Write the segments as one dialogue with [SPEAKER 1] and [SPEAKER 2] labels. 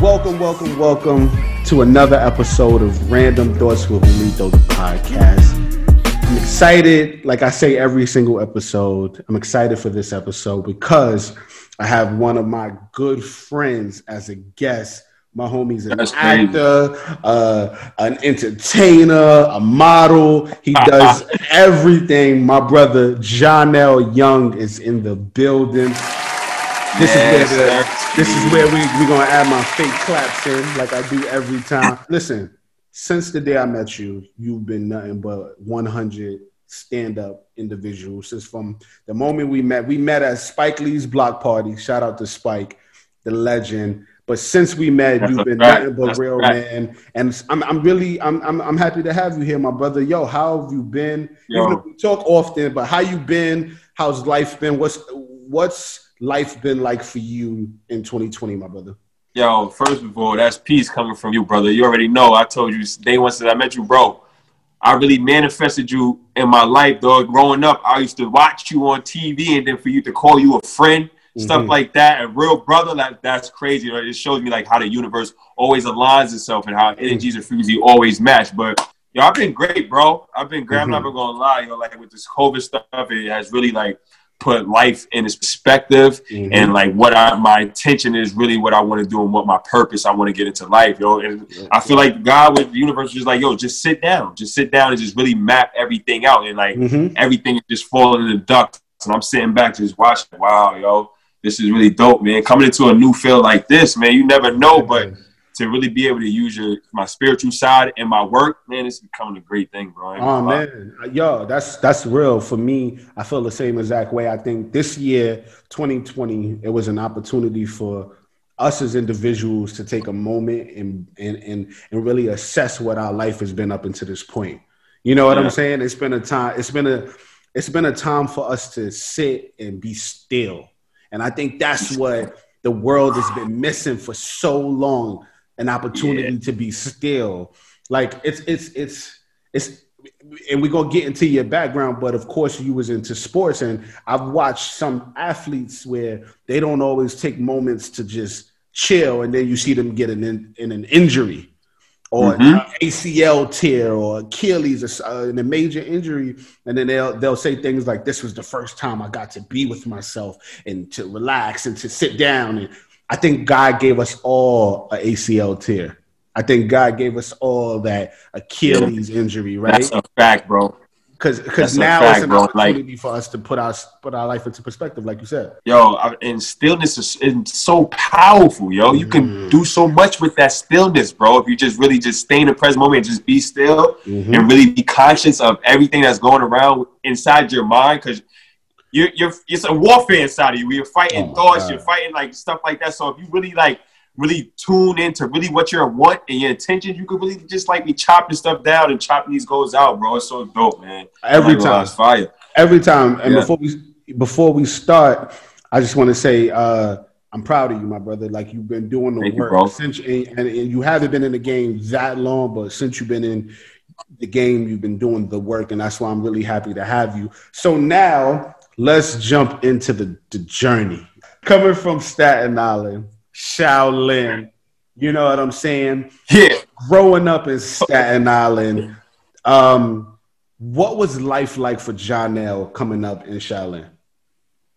[SPEAKER 1] Welcome, welcome, welcome to another episode of Random Thoughts with Lito, the podcast. I'm excited, like I say every single episode, I'm excited for this episode because I have one of my good friends as a guest. My homie's an
[SPEAKER 2] That's
[SPEAKER 1] actor, uh, an entertainer, a model. He does everything. My brother Johnell Young is in the building. This
[SPEAKER 2] Yes,
[SPEAKER 1] is where the, this is where we we gonna add my fake claps in, like I do every time. Listen, since the day I met you, you've been nothing but 100 stand up individual. Since from the moment we met, we met at Spike Lee's block party. Shout out to Spike, the legend. But since we met,
[SPEAKER 2] That's
[SPEAKER 1] you've been
[SPEAKER 2] fact.
[SPEAKER 1] nothing but
[SPEAKER 2] That's
[SPEAKER 1] real man. And I'm, I'm really, I'm, I'm, I'm happy to have you here, my brother. Yo, how have you been?
[SPEAKER 2] Yo.
[SPEAKER 1] Even if we talk often, but how you been? How's life been? What's, what's life been like for you in 2020, my brother?
[SPEAKER 2] Yo, first of all, that's peace coming from you, brother. You already know. I told you day one since I met you, bro. I really manifested you in my life, dog. Growing up, I used to watch you on TV, and then for you to call you a friend, stuff
[SPEAKER 1] Mhm.
[SPEAKER 2] like that, a real brother, like that's crazy. Right? It shows me like how the universe always aligns itself and how energies and frequency always match. But yo, I've been great, bro. I've been great. I'm not
[SPEAKER 1] Mhm.
[SPEAKER 2] gonna lie, yo. Like with this COVID stuff, it has really like put life in its perspective
[SPEAKER 1] Mm-hmm.
[SPEAKER 2] and like what I my intention is really what I want to do and what my purpose I want to get into life, yo. And I feel like God with the universe is just like, yo, just sit down, just sit down and just really map everything out, and like
[SPEAKER 1] Mhm.
[SPEAKER 2] everything is just falling in the ducks. And I'm sitting back just watching. Wow, yo, this is really dope, man. Coming into a new field like this, man, you never know, but to really be able to use your my spiritual side and my work, man, it's becoming a great thing, bro.
[SPEAKER 1] Oh man, yo, that's that's real for me. I feel the same exact way. I think this year, 2020, it was an opportunity for us as individuals to take a moment and and and, and really assess what our life has been up until this point. You know what
[SPEAKER 2] Yeah.
[SPEAKER 1] I'm saying? It's been a time. It's been a it's been a time for us to sit and be still. And I think that's what the world has been missing for so long an opportunity to be still. Like it's it's it's it's and we're gonna get into your background, but of course you was into sports, and I've watched some athletes where they don't always take moments to just chill, and then you see them get an in, in an injury or
[SPEAKER 2] Mhm.
[SPEAKER 1] an ACL tear or Achilles or uh, in a major injury, and then they'll they'll say things like, "This was the first time I got to be with myself and to relax and to sit down." And I think God gave us all a ACL tear. I think God gave us all that Achilles injury, right?
[SPEAKER 2] That's a fact, bro.
[SPEAKER 1] Because because now
[SPEAKER 2] fact,
[SPEAKER 1] it's an
[SPEAKER 2] bro. Like-
[SPEAKER 1] opportunity for us to put our put our life into perspective, like you said.
[SPEAKER 2] Yo, and stillness is, is so powerful, yo. You can
[SPEAKER 1] Mhm.
[SPEAKER 2] do so much with that stillness, bro. If you just really just stay in the present moment and just be still
[SPEAKER 1] Mhm.
[SPEAKER 2] and really be conscious of everything that's going around inside your mind, because you're you're it's a warfare inside of you. You're fighting
[SPEAKER 1] Oh
[SPEAKER 2] thoughts,
[SPEAKER 1] God.
[SPEAKER 2] you're fighting like stuff like that. So if you really like really tune into really what your want and your intention, you could really just like be chopping stuff down and chopping these goals out, bro. It's so dope, man.
[SPEAKER 1] Every
[SPEAKER 2] not
[SPEAKER 1] time.
[SPEAKER 2] it's fire.
[SPEAKER 1] Every time. And
[SPEAKER 2] Yeah.
[SPEAKER 1] before we before we start, I just want to say uh, I'm proud of you, my brother. Like you've been doing the
[SPEAKER 2] Thank
[SPEAKER 1] work
[SPEAKER 2] bro.
[SPEAKER 1] since, and, and you haven't been in the game that long, but since you've been in the game, you've been doing the work, and that's why I'm really happy to have you. So now let's jump into the, the journey. Coming from Staten Island, Shaolin, you know what I'm saying?
[SPEAKER 2] Yeah.
[SPEAKER 1] growing up in Staten Island, um, what was life like for Johnell coming up in Shaolin?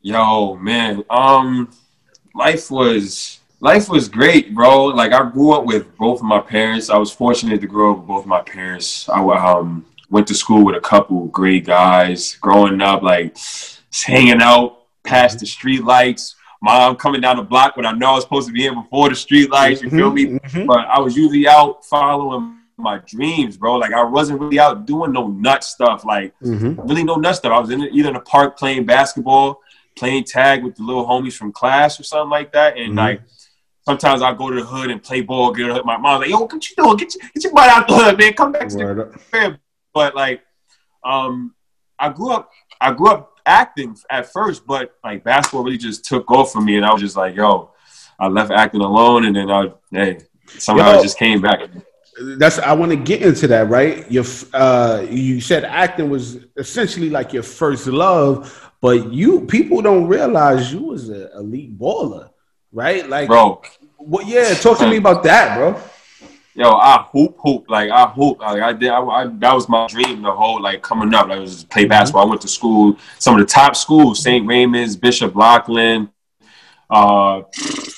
[SPEAKER 2] Yo, man. Um, life was life was great, bro. Like I grew up with both of my parents. I was fortunate to grow up with both my parents. I um went to school with a couple great guys. Growing up, like just hanging out past the street lights. Mom coming down the block when I know I was supposed to be in before the street lights. You feel me?
[SPEAKER 1] Mhm.
[SPEAKER 2] but I was usually out following my dreams, bro. Like I wasn't really out doing no nut stuff, like
[SPEAKER 1] Mhm.
[SPEAKER 2] really no nut stuff. I was in either in the park playing basketball, playing tag with the little homies from class or something like that, and
[SPEAKER 1] Mhm.
[SPEAKER 2] like. Sometimes I go to the hood and play ball. Get my mom's like, "Yo, what you doing? Get your, get your butt out the hood, man. Come back to the crib." But like, um, I grew up. I grew up acting at first, but like basketball really just took off for me, and I was just like, "Yo," I left acting alone, and then I, hey, somehow
[SPEAKER 1] Yo.
[SPEAKER 2] it just came back.
[SPEAKER 1] That's I want to get into that, right? Your uh, you said acting was essentially like your first love, but you people don't realize you was an elite baller, right? Like
[SPEAKER 2] bro.
[SPEAKER 1] Well, yeah, talk to me about that, bro.
[SPEAKER 2] Yo, I hoop hoop like I hoop like I did. I, I, that was my dream the whole like coming up. Like I was just play basketball. I went to school, some of the top schools, St. Raymond's, Bishop Loughlin, uh,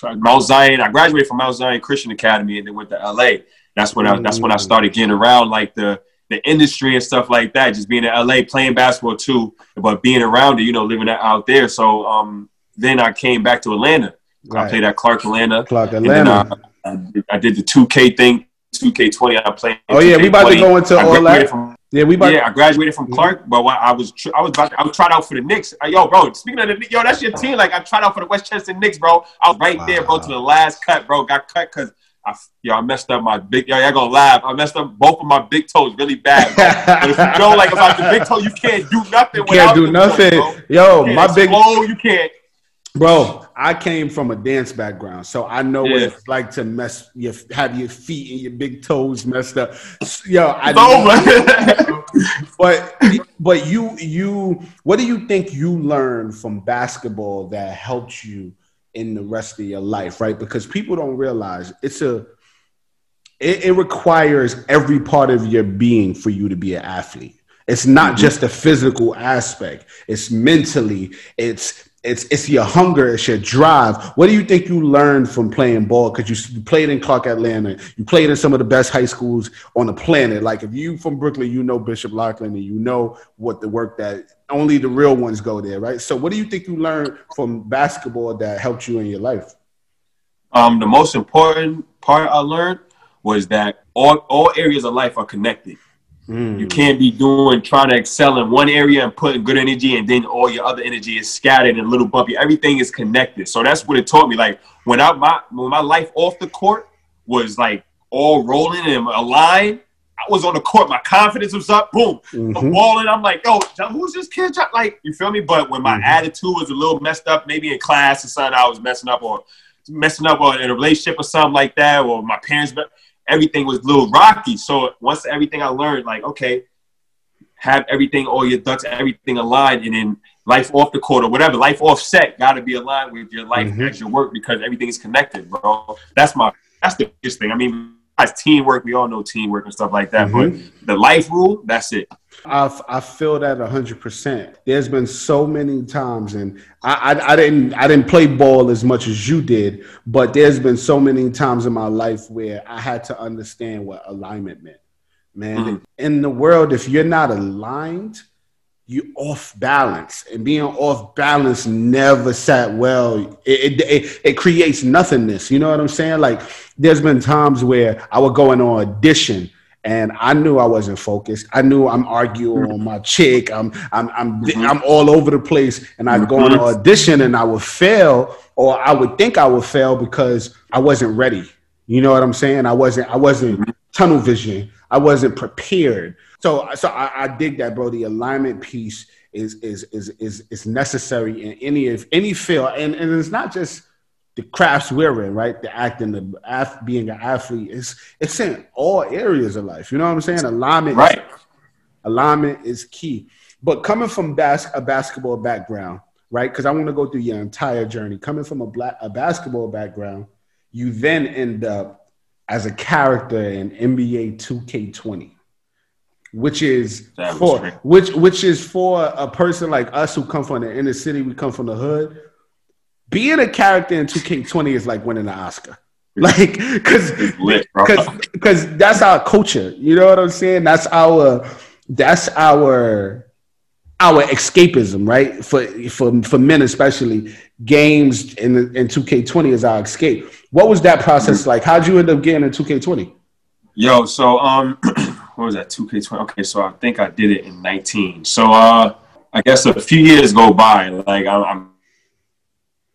[SPEAKER 2] Mount Zion. I graduated from Mount Zion Christian Academy and then went to LA. That's when I that's when I mm. started getting around like the the industry and stuff like that. Just being in LA, playing basketball too, but being around it, you know, living out there. So um, then I came back to Atlanta. Right. I played at Clark Atlanta.
[SPEAKER 1] Clark Atlanta.
[SPEAKER 2] Uh, I did the 2K thing, 2K20. I played.
[SPEAKER 1] Oh yeah, we about to go into all that. From, yeah, we about.
[SPEAKER 2] Yeah, I graduated from Clark, but I was I was about to, I was tried out for the Knicks. Yo, bro, speaking of the yo, that's your team. Like I tried out for the Westchester Knicks, bro. I was right wow. there, bro, to the last cut, bro. Got cut because. I, yo, I messed up my big. Yo, y'all gonna laugh. I messed up both of my big toes really bad. Bro. but if you know, like about the big toe, you can't do nothing.
[SPEAKER 1] You can't do nothing. Yo, my big.
[SPEAKER 2] Slow, you can't.
[SPEAKER 1] Bro, I came from a dance background, so I know yeah. what it's like to mess your have your feet and your big toes messed up. Yo, I know. but but you you what do you think you learned from basketball that helped you in the rest of your life, right? Because people don't realize it's a it, it requires every part of your being for you to be an athlete. It's not mm-hmm. just a physical aspect. It's mentally, it's it's it's your hunger, it's your drive. What do you think you learned from playing ball? Because you, played in Clark Atlanta, you played in some of the best high schools on the planet. Like if you from Brooklyn, you know Bishop Loughlin, and you know what the work that only the real ones go there, right? So what do you think you learned from basketball that helped you in your life?
[SPEAKER 2] Um, the most important part I learned was that all all areas of life are connected. Mm. You can't be doing trying to excel in one area and putting good energy, and then all your other energy is scattered and a little bumpy. Everything is connected. So that's what it taught me. Like when I my when my life off the court was like all rolling and aligned. I was on the court, my confidence was up, boom, mm-hmm. I'm balling. I'm like, yo, who's this kid? Like, you feel me? But when my mm-hmm. attitude was a little messed up, maybe in class or something, I was messing up or messing up or in a relationship or something like that, or my parents, everything was a little rocky. So once everything I learned, like, okay, have everything, all your ducks, everything aligned, and then life off the court or whatever, life offset, got to be aligned with your life mm-hmm. as your work because everything is connected, bro. That's my that's the biggest thing. I mean, as teamwork, we all know teamwork and stuff like that, mm-hmm. but the life rule, that's it.
[SPEAKER 1] I, I feel that hundred percent. There's been so many times, and I, I, I didn't I didn't play ball as much as you did, but there's been so many times in my life where I had to understand what alignment meant. Man, mm-hmm. in the world, if you're not aligned, you're off balance, and being off balance never sat well. It, it, it, it creates nothingness. You know what I'm saying? Like there's been times where I would go in on audition and I knew I wasn't focused. I knew I'm arguing on my chick. I'm I'm I'm mm-hmm. I'm all over the place, and I'd go on mm-hmm. audition and I would fail, or I would think I would fail because I wasn't ready. You know what I'm saying? I wasn't I wasn't mm-hmm. tunnel vision. I wasn't prepared. So so I, I dig that, bro. The alignment piece is is is is is necessary in any of any field, and and it's not just the crafts we're in, right? The acting, the af- being an athlete, is it's in all areas of life. You know what I'm saying? Alignment,
[SPEAKER 2] right? Is,
[SPEAKER 1] alignment is key. But coming from bas- a basketball background, right? Because I want to go through your entire journey. Coming from a black a basketball background, you then end up as a character in NBA 2K20 which is for which which is for a person like us who come from the inner city, we come from the hood being a character in 2K20 is like winning an Oscar. Like, cause, cause, cause that's our culture. You know what I'm saying? That's our, that's our, our escapism, right? For for for men especially, games in in 2K20 is our escape. What was that process mm-hmm. like? How'd you end up getting in 2K20?
[SPEAKER 2] Yo, so um, what was that 2K20? Okay, so I think I did it in 19. So uh, I guess a few years go by. Like I'm, I'm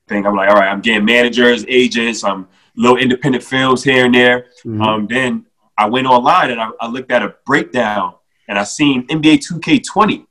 [SPEAKER 2] thing. I'm like, all right, I'm getting managers, agents, I'm little independent films here and there. Mm-hmm. Um, then I went online and I, I, looked at a breakdown and I seen NBA 2K20,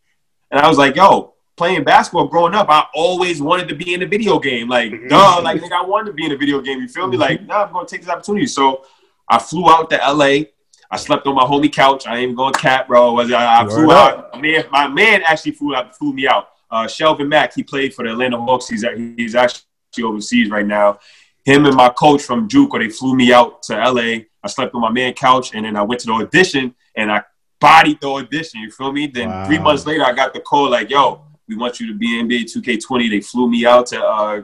[SPEAKER 2] and I was like, yo, playing basketball growing up, I always wanted to be in a video game. Like, mm-hmm. duh, like I wanted to be in a video game. You feel me? Mm-hmm. Like, nah, I'm gonna take this opportunity. So I flew out to LA. I slept on my homie couch. I ain't going cat, bro. I, I flew out. My man, my man actually flew out, flew me out. Uh, Shelvin Mack, he played for the Atlanta Hawks. He's he's actually overseas right now. him and my coach from JUCO, they flew me out to LA. I slept on my man couch, and then I went to the audition, and I bodied the audition. You feel me? Then wow. three months later, I got the call like, "Yo, we want you to be NBA 2K20." They flew me out to uh,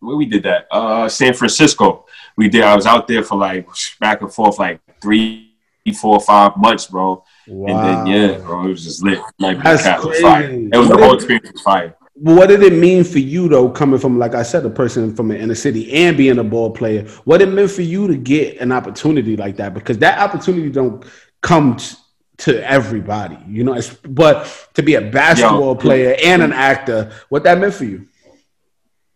[SPEAKER 2] where we did that, uh, San Francisco. We did. I was out there for like back and forth, like three, four, five months, bro. Wow. And then yeah, bro, it was just lit. Like That's crazy. Fire. It was what the whole experience was fire.
[SPEAKER 1] What did it mean for you though, coming from like I said, a person from the inner city and being a ball player? What it meant for you to get an opportunity like that? Because that opportunity don't come t- to everybody, you know. it's, but to be a basketball yo, player and an actor, what that meant for you?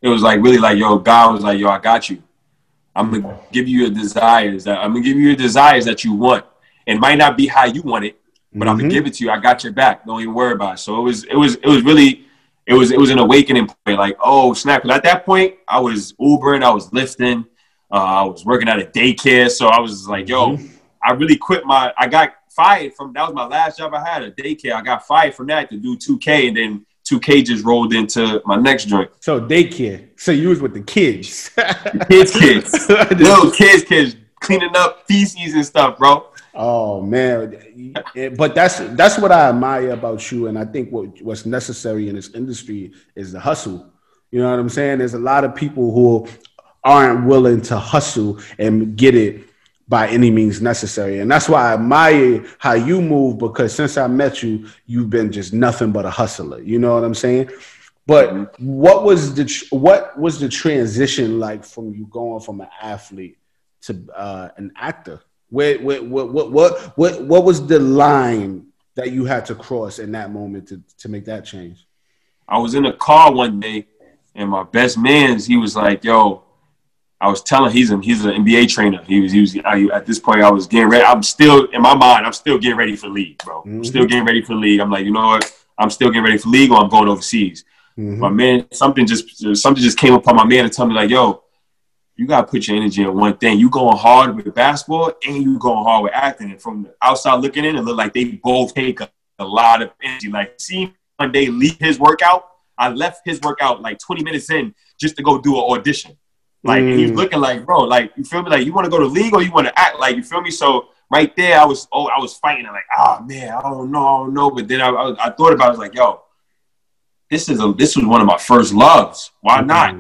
[SPEAKER 2] It was like really like, yo, God was like, yo, I got you. I'm gonna give you your desires that I'm gonna give you your desires that you want. It might not be how you want it, but mm-hmm. I'm gonna give it to you. I got your back. Don't even worry about it. So it was it was it was really it was it was an awakening point. Like oh snap! Because at that point I was Ubering, I was lifting, uh, I was working at a daycare. So I was like, yo, mm-hmm. I really quit my. I got fired from that was my last job I had a daycare. I got fired from that to do 2K, and then 2K just rolled into my next joint.
[SPEAKER 1] So daycare. So you was with the kids.
[SPEAKER 2] kids, kids, little kids, kids cleaning up feces and stuff, bro.
[SPEAKER 1] Oh man, but that's that's what I admire about you, and I think what what's necessary in this industry is the hustle. You know what I'm saying? There's a lot of people who aren't willing to hustle and get it by any means necessary. And that's why I admire how you move because since I met you, you've been just nothing but a hustler. You know what I'm saying? But what was the what was the transition like from you going from an athlete to uh, an actor? Where, where, what, what, what, what, what was the line that you had to cross in that moment to, to make that change?
[SPEAKER 2] I was in a car one day, and my best man's he was like, "Yo, I was telling he's an he's an NBA trainer. He was he was I, at this point I was getting ready. I'm still in my mind. I'm still getting ready for league, bro. Mm-hmm. I'm still getting ready for league. I'm like, you know what? I'm still getting ready for league, or I'm going overseas. Mm-hmm. My man, something just something just came upon my man to tell me like, yo, you gotta put your energy in one thing. You going hard with basketball, and you going hard with acting. And from the outside looking in, it looked like they both take a, a lot of energy. Like, see, one day leave his workout. I left his workout like 20 minutes in just to go do an audition. Like mm. he's looking like, bro, like you feel me? Like you want to go to league or you want to act? Like you feel me? So right there, I was oh, I was fighting. I'm like, oh man, I don't know, I don't know. But then I, I, I thought about, it, I was like, yo, this is a this was one of my first loves. Why not?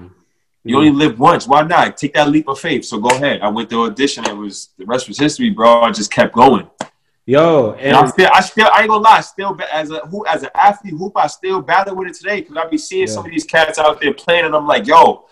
[SPEAKER 2] You only live once. Why not? Take that leap of faith. So go ahead. I went to audition. It was the rest was history, bro. I just kept going.
[SPEAKER 1] Yo,
[SPEAKER 2] and, and I still, I still, I ain't gonna lie. Still, as a who, as an athlete, hoop, I still battle with it today because I be seeing yeah. some of these cats out there playing, and I'm like, yo,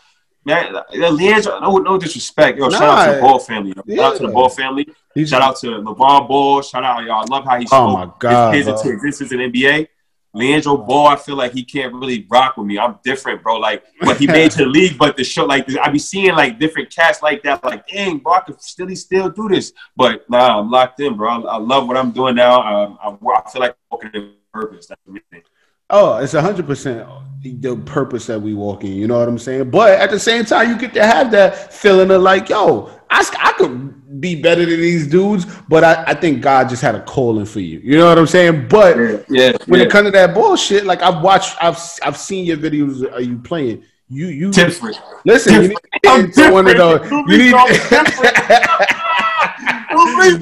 [SPEAKER 2] man, Leandro, no, no disrespect. Yo, nah, shout out to the Ball family. Yo. Yeah. Shout out to the Ball family. He's, shout out to LeVar Ball. Shout out, y'all. I love how he oh spoke oh my God, his kids into existence in NBA. Leandro Ball, I feel like he can't really rock with me. I'm different, bro. Like what he made to the league, but the show, like I be seeing like different cats like that. Like, dang, bro, I could still still do this. But nah, I'm locked in, bro. I, I love what I'm doing now. I, I, feel like walking in purpose. That's the thing.
[SPEAKER 1] Oh, it's hundred percent the purpose that we walk in. You know what I'm saying? But at the same time, you get to have that feeling of like, yo, I, I could be better than these dudes, but I, I think God just had a calling for you. You know what I'm saying? But
[SPEAKER 2] yeah, yeah
[SPEAKER 1] when
[SPEAKER 2] yeah.
[SPEAKER 1] it comes to that bullshit, like I've watched, I've I've seen your videos of you playing. You you
[SPEAKER 2] different.
[SPEAKER 1] Listen, different. you need to one of those. You need.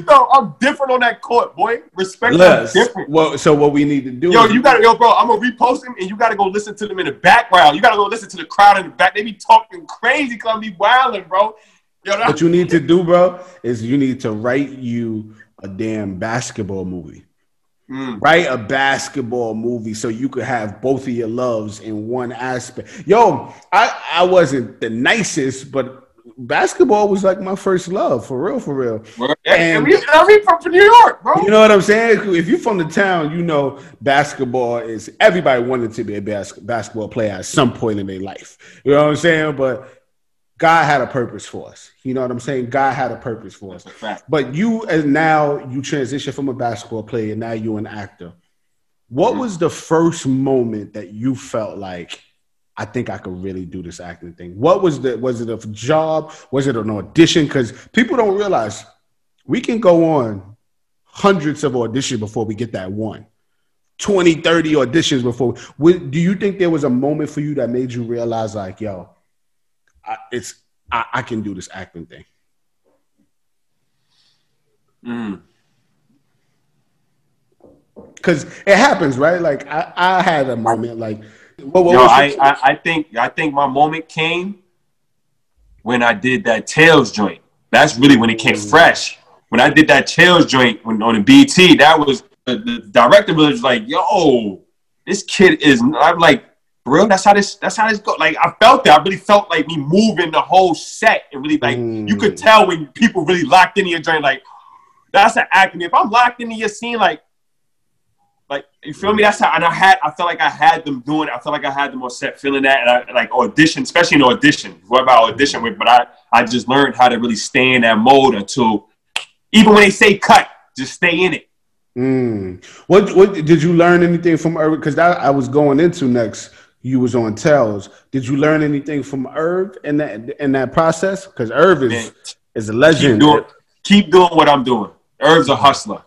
[SPEAKER 2] though. I'm different on that court, boy. Respect
[SPEAKER 1] Less. different. Well, so what we need to do?
[SPEAKER 2] Yo, you gotta, yo, bro. I'm gonna repost them, and you gotta go listen to them in the background. You gotta go listen to the crowd in the back. They be talking crazy, cause I be wilding, bro.
[SPEAKER 1] Yo, what you need to do, bro, is you need to write you a damn basketball movie. Mm. Write a basketball movie so you could have both of your loves in one aspect. Yo, I, I wasn't the nicest, but basketball was like my first love, for real, for real.
[SPEAKER 2] and I'm from New York, bro.
[SPEAKER 1] You know what I'm saying? If you're from the town, you know basketball is everybody wanted to be a bas- basketball player at some point in their life. You know what I'm saying? But God had a purpose for us. You know what I'm saying? God had a purpose for us. But you, as now you transition from a basketball player, now you're an actor. What mm-hmm. was the first moment that you felt like I think I could really do this acting thing. What was the was it a job? Was it an audition? Because people don't realize we can go on hundreds of auditions before we get that one. 20, 30 auditions before. Do you think there was a moment for you that made you realize, like, yo, I, it's I, I can do this acting thing.
[SPEAKER 2] Mm.
[SPEAKER 1] Cause it happens, right? Like I, I had a moment like what, what
[SPEAKER 2] Yo,
[SPEAKER 1] was
[SPEAKER 2] I, I, I think I think my moment came when I did that Tales joint. That's really when it came fresh. When I did that Tales joint when, on the BT, that was the, the director was like, "Yo, this kid is." I'm like, "For real? That's how this. That's how this go." Like I felt that. I really felt like me moving the whole set and really like you could
[SPEAKER 1] Mm.
[SPEAKER 2] tell when people really locked into your joint. Like that's an acting. If I'm locked into your scene, like like you feel me? That's how, and I had, I felt like I had them doing. it. I felt like I had them on set feeling that, and I like audition, especially in audition, whoever I audition with. But I, I just learned how to really stay in that mode until, even when they say cut, just stay in it.
[SPEAKER 1] Mm. What what did you learn anything from Irv? Because that I was going into next. You was on Tales. Did you learn anything from Irv in that in that process? Because Irv is
[SPEAKER 2] Man,
[SPEAKER 1] is a legend.
[SPEAKER 2] keep doing, keep doing what I'm doing. Irv's a hustler.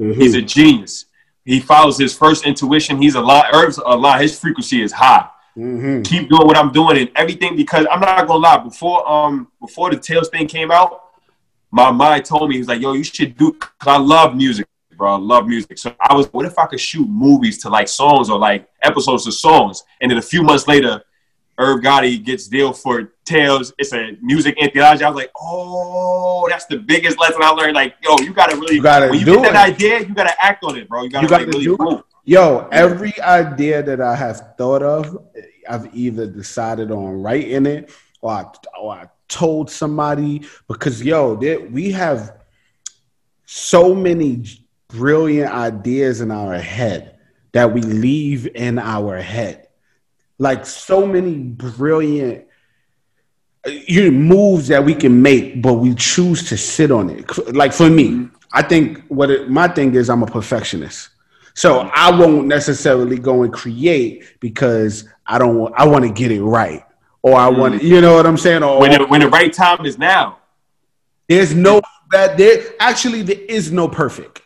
[SPEAKER 1] Mhm.
[SPEAKER 2] He's a genius. He follows his first intuition. He's a lot. Irv's a lot. His frequency is high.
[SPEAKER 1] Mhm.
[SPEAKER 2] keep doing what I'm doing and everything because I'm not gonna lie. Before um before the Tales thing came out, my mind told me he was like, "Yo, you should do." Cause I love music, bro. I love music. So I was, what if I could shoot movies to like songs or like episodes of songs? And then a few months later, Irv Gotti gets deal for Tales. It's a music anthology. I was like, oh, that's the biggest lesson I learned. Like, yo, you gotta really
[SPEAKER 1] You gotta
[SPEAKER 2] when you
[SPEAKER 1] do
[SPEAKER 2] get that
[SPEAKER 1] it.
[SPEAKER 2] idea, you gotta act on it, bro. You gotta,
[SPEAKER 1] You gotta
[SPEAKER 2] really
[SPEAKER 1] do it. Yo, every idea that I have thought of, I've either decided on writing it or I, or I told somebody because yo, there, we have so many brilliant ideas in our head that we leave in our head. Like so many brilliant you moves that we can make, but we choose to sit on it. Like for me, I think what it, my thing is, I'm a perfectionist. So I won't necessarily go and create because I don't want I want to get it right. Or I want to mm-hmm. you know what I'm saying? Or
[SPEAKER 2] When the, when the right time is now.
[SPEAKER 1] there's no that there actually there is no perfect.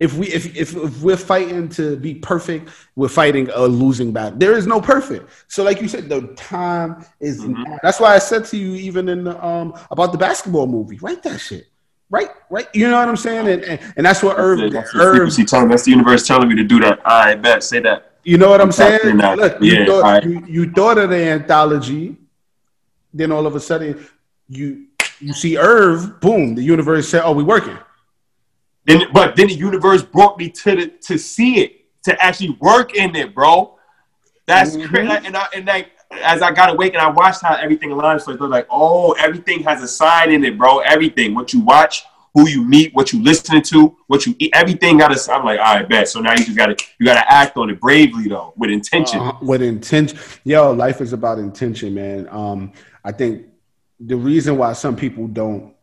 [SPEAKER 1] If we if, if if we're fighting to be perfect, we're fighting a losing battle. There is no perfect. So like you said, the time is
[SPEAKER 2] Mhm.
[SPEAKER 1] that's why I said to you even in the um about the basketball movie, write that shit. Right, right. You know what I'm saying? And and, and that's what Irv,
[SPEAKER 2] That's the
[SPEAKER 1] Irv
[SPEAKER 2] telling. That's the universe telling me to do that. I bet. Say that.
[SPEAKER 1] You know what I'm
[SPEAKER 2] Exactly
[SPEAKER 1] saying? Look, you,
[SPEAKER 2] Yeah,
[SPEAKER 1] thought,
[SPEAKER 2] right.
[SPEAKER 1] you, you thought of the anthology, then all of a sudden you you see Irv, boom, the universe said, "Oh, we working."
[SPEAKER 2] Then, but then the universe brought me to the to see it, to actually work in it, bro. That's
[SPEAKER 1] Mhm.
[SPEAKER 2] crazy. And I and like as I got awake and I watched how everything aligns, so it's like, oh, everything has a sign in it, bro. Everything, what you watch, who you meet, what you listening to, what you eat, everything got a. I'm like, all right, bet. So now you just gotta you gotta act on it bravely though, with intention.
[SPEAKER 1] Uh, with intention. Yo, life is about intention, man. Um, I think the reason why some people don't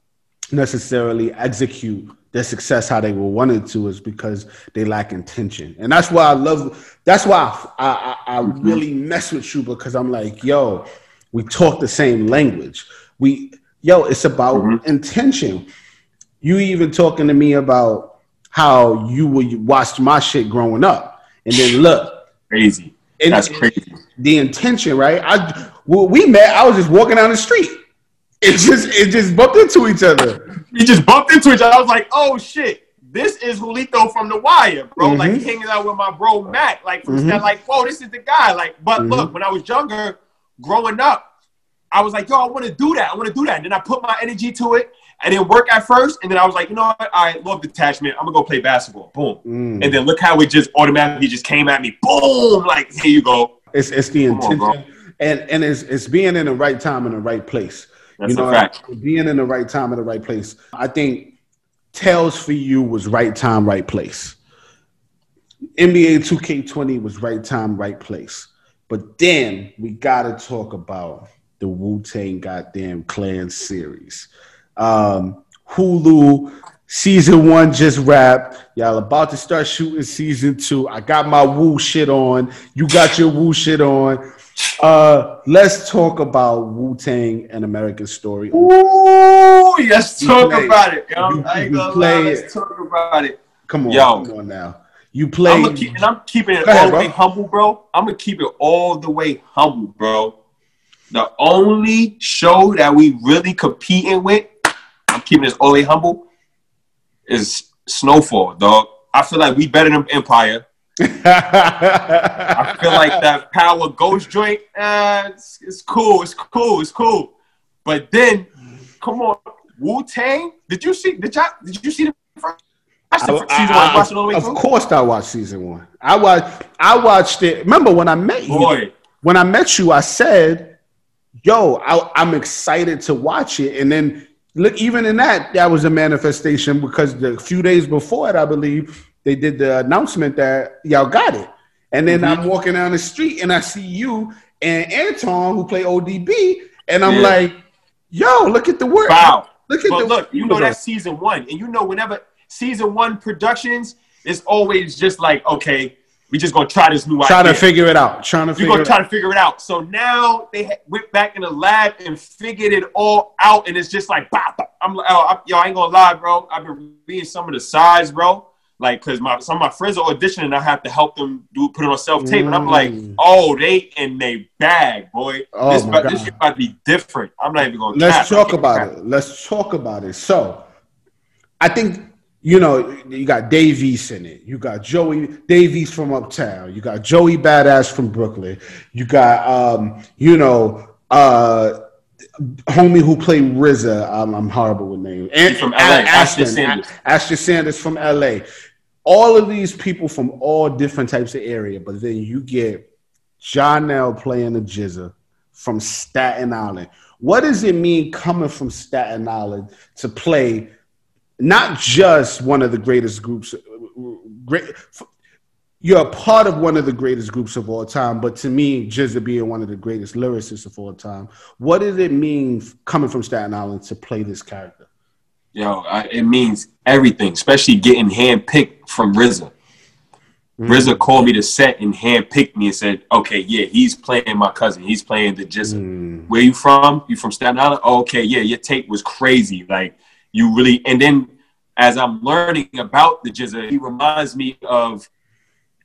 [SPEAKER 1] necessarily execute their success how they were wanted to is because they lack intention, and that's why I love. That's why I I, I really mess with you because I'm like, yo, we talk the same language. We yo, it's about
[SPEAKER 2] Mhm.
[SPEAKER 1] intention. You even talking to me about how you would watch my shit growing up, and then look.
[SPEAKER 2] Crazy.
[SPEAKER 1] And
[SPEAKER 2] That's crazy.
[SPEAKER 1] the intention, right? I well, we met. I was just walking down the street. It just it just bumped into each other.
[SPEAKER 2] We just bumped into each other. I was like, oh shit, this is Julito from The Wire, bro. Like
[SPEAKER 1] Mhm.
[SPEAKER 2] he hanging out with my bro Mac, like from
[SPEAKER 1] Mhm.
[SPEAKER 2] Like, whoa, this is the guy. Like, but
[SPEAKER 1] Mhm.
[SPEAKER 2] look, when I was younger, growing up, I was like, yo, I want to do that. I want to do that. And then I put my energy to it. I didn't work at first, and then I was like, you know what? I love detachment. I'm gonna go play basketball. Boom.
[SPEAKER 1] Mm.
[SPEAKER 2] And then look how it just automatically just came at me. Boom! Like here you go.
[SPEAKER 1] It's it's the
[SPEAKER 2] Come
[SPEAKER 1] intention,
[SPEAKER 2] bro.
[SPEAKER 1] and and it's it's being in the right time in the right place.
[SPEAKER 2] That's
[SPEAKER 1] you know,
[SPEAKER 2] a fact.
[SPEAKER 1] being in the right time in the right place. I think Tales for you was right time, right place. NBA 2K20 was right time, right place. But then we gotta talk about the Wu Tang goddamn Clan series. Um, Hulu season one just wrapped. Y'all about to start shooting season two. I got my Wu shit on. You got your Wu shit on. Uh, let's talk about Wu Tang and American Story.
[SPEAKER 2] Ooh, let's
[SPEAKER 1] You
[SPEAKER 2] talk
[SPEAKER 1] play-
[SPEAKER 2] about it. Yo.
[SPEAKER 1] you-
[SPEAKER 2] I ain't
[SPEAKER 1] you
[SPEAKER 2] gonna
[SPEAKER 1] play
[SPEAKER 2] lie.
[SPEAKER 1] it.
[SPEAKER 2] Let's talk about it.
[SPEAKER 1] Come on,
[SPEAKER 2] Yo.
[SPEAKER 1] come on now. You play.
[SPEAKER 2] I'm gonna keep, and I'm keeping it
[SPEAKER 1] ahead,
[SPEAKER 2] all the way humble, bro. I'm gonna keep it all the way humble, bro. The only show that we really competing with, I'm keeping this all the way humble, is Snowfall, dog. I feel like we better than Empire. I feel like that Power Ghost joint, uh, it's, it's cool, it's cool, it's cool. But then, come on, Wu Tang. Did you see? Did you did you see the first season one?
[SPEAKER 1] I, I, of course, I watched season one. I watched. I watched it. Remember when I met you?
[SPEAKER 2] Boy.
[SPEAKER 1] When I met you, I said, "Yo, I, I'm excited to watch it." And then look, even in that, that was a manifestation because the few days before it, I believe they did the announcement that y'all got it. And then mm-hmm. I'm walking down the street and I see you and Anton who play ODB, and I'm yeah. like, "Yo, look at the work!
[SPEAKER 2] Wow, look at but the look. You know that's season one, and you know whenever season one productions is always just like, okay, we just gonna try this new
[SPEAKER 1] idea. trying to figure it out. Trying to
[SPEAKER 2] We're gonna try to figure it out. So now they went back in the lab and figured it all out, and it's just like, bah, bah. I'm like, oh, I, yo, I ain't gonna lie, bro. I've been reading some of the sides, bro. Like, cause my some of my friends are auditioning, and I have to help them do put it on self tape, mm. and I'm like, mm. oh, they in they bag, boy. Oh this, God. this about to be different. I'm not even gonna.
[SPEAKER 1] Let's talk about it. Let's talk about it. So, I think you know, you got Dave East in it. You got Joey Dave East from Uptown. You got Joey Badass from Brooklyn. You got um, you know, uh homie who played RZA. Um, I'm horrible with names.
[SPEAKER 2] And from LA, Ashton, Sanders.
[SPEAKER 1] Ashton Sanders from LA. All of these people from all different types of area, but then you get John playing the GZA from Staten Island. What does it mean coming from Staten Island to play not just one of the greatest groups, great. You're a part of one of the greatest groups of all time, but to me, GZA being one of the greatest lyricists of all time, what did it mean coming from Staten Island to play this character?
[SPEAKER 2] Yo, I, it means everything, especially getting handpicked from RZA. Mm-hmm. RZA called me to set and handpicked me and said, "Okay, yeah, he's playing my cousin. He's playing the GZA. Mm. Where you from? You from Staten Island? Oh, okay, yeah, your tape was crazy. Like you really and then as I'm learning about the GZA, he reminds me of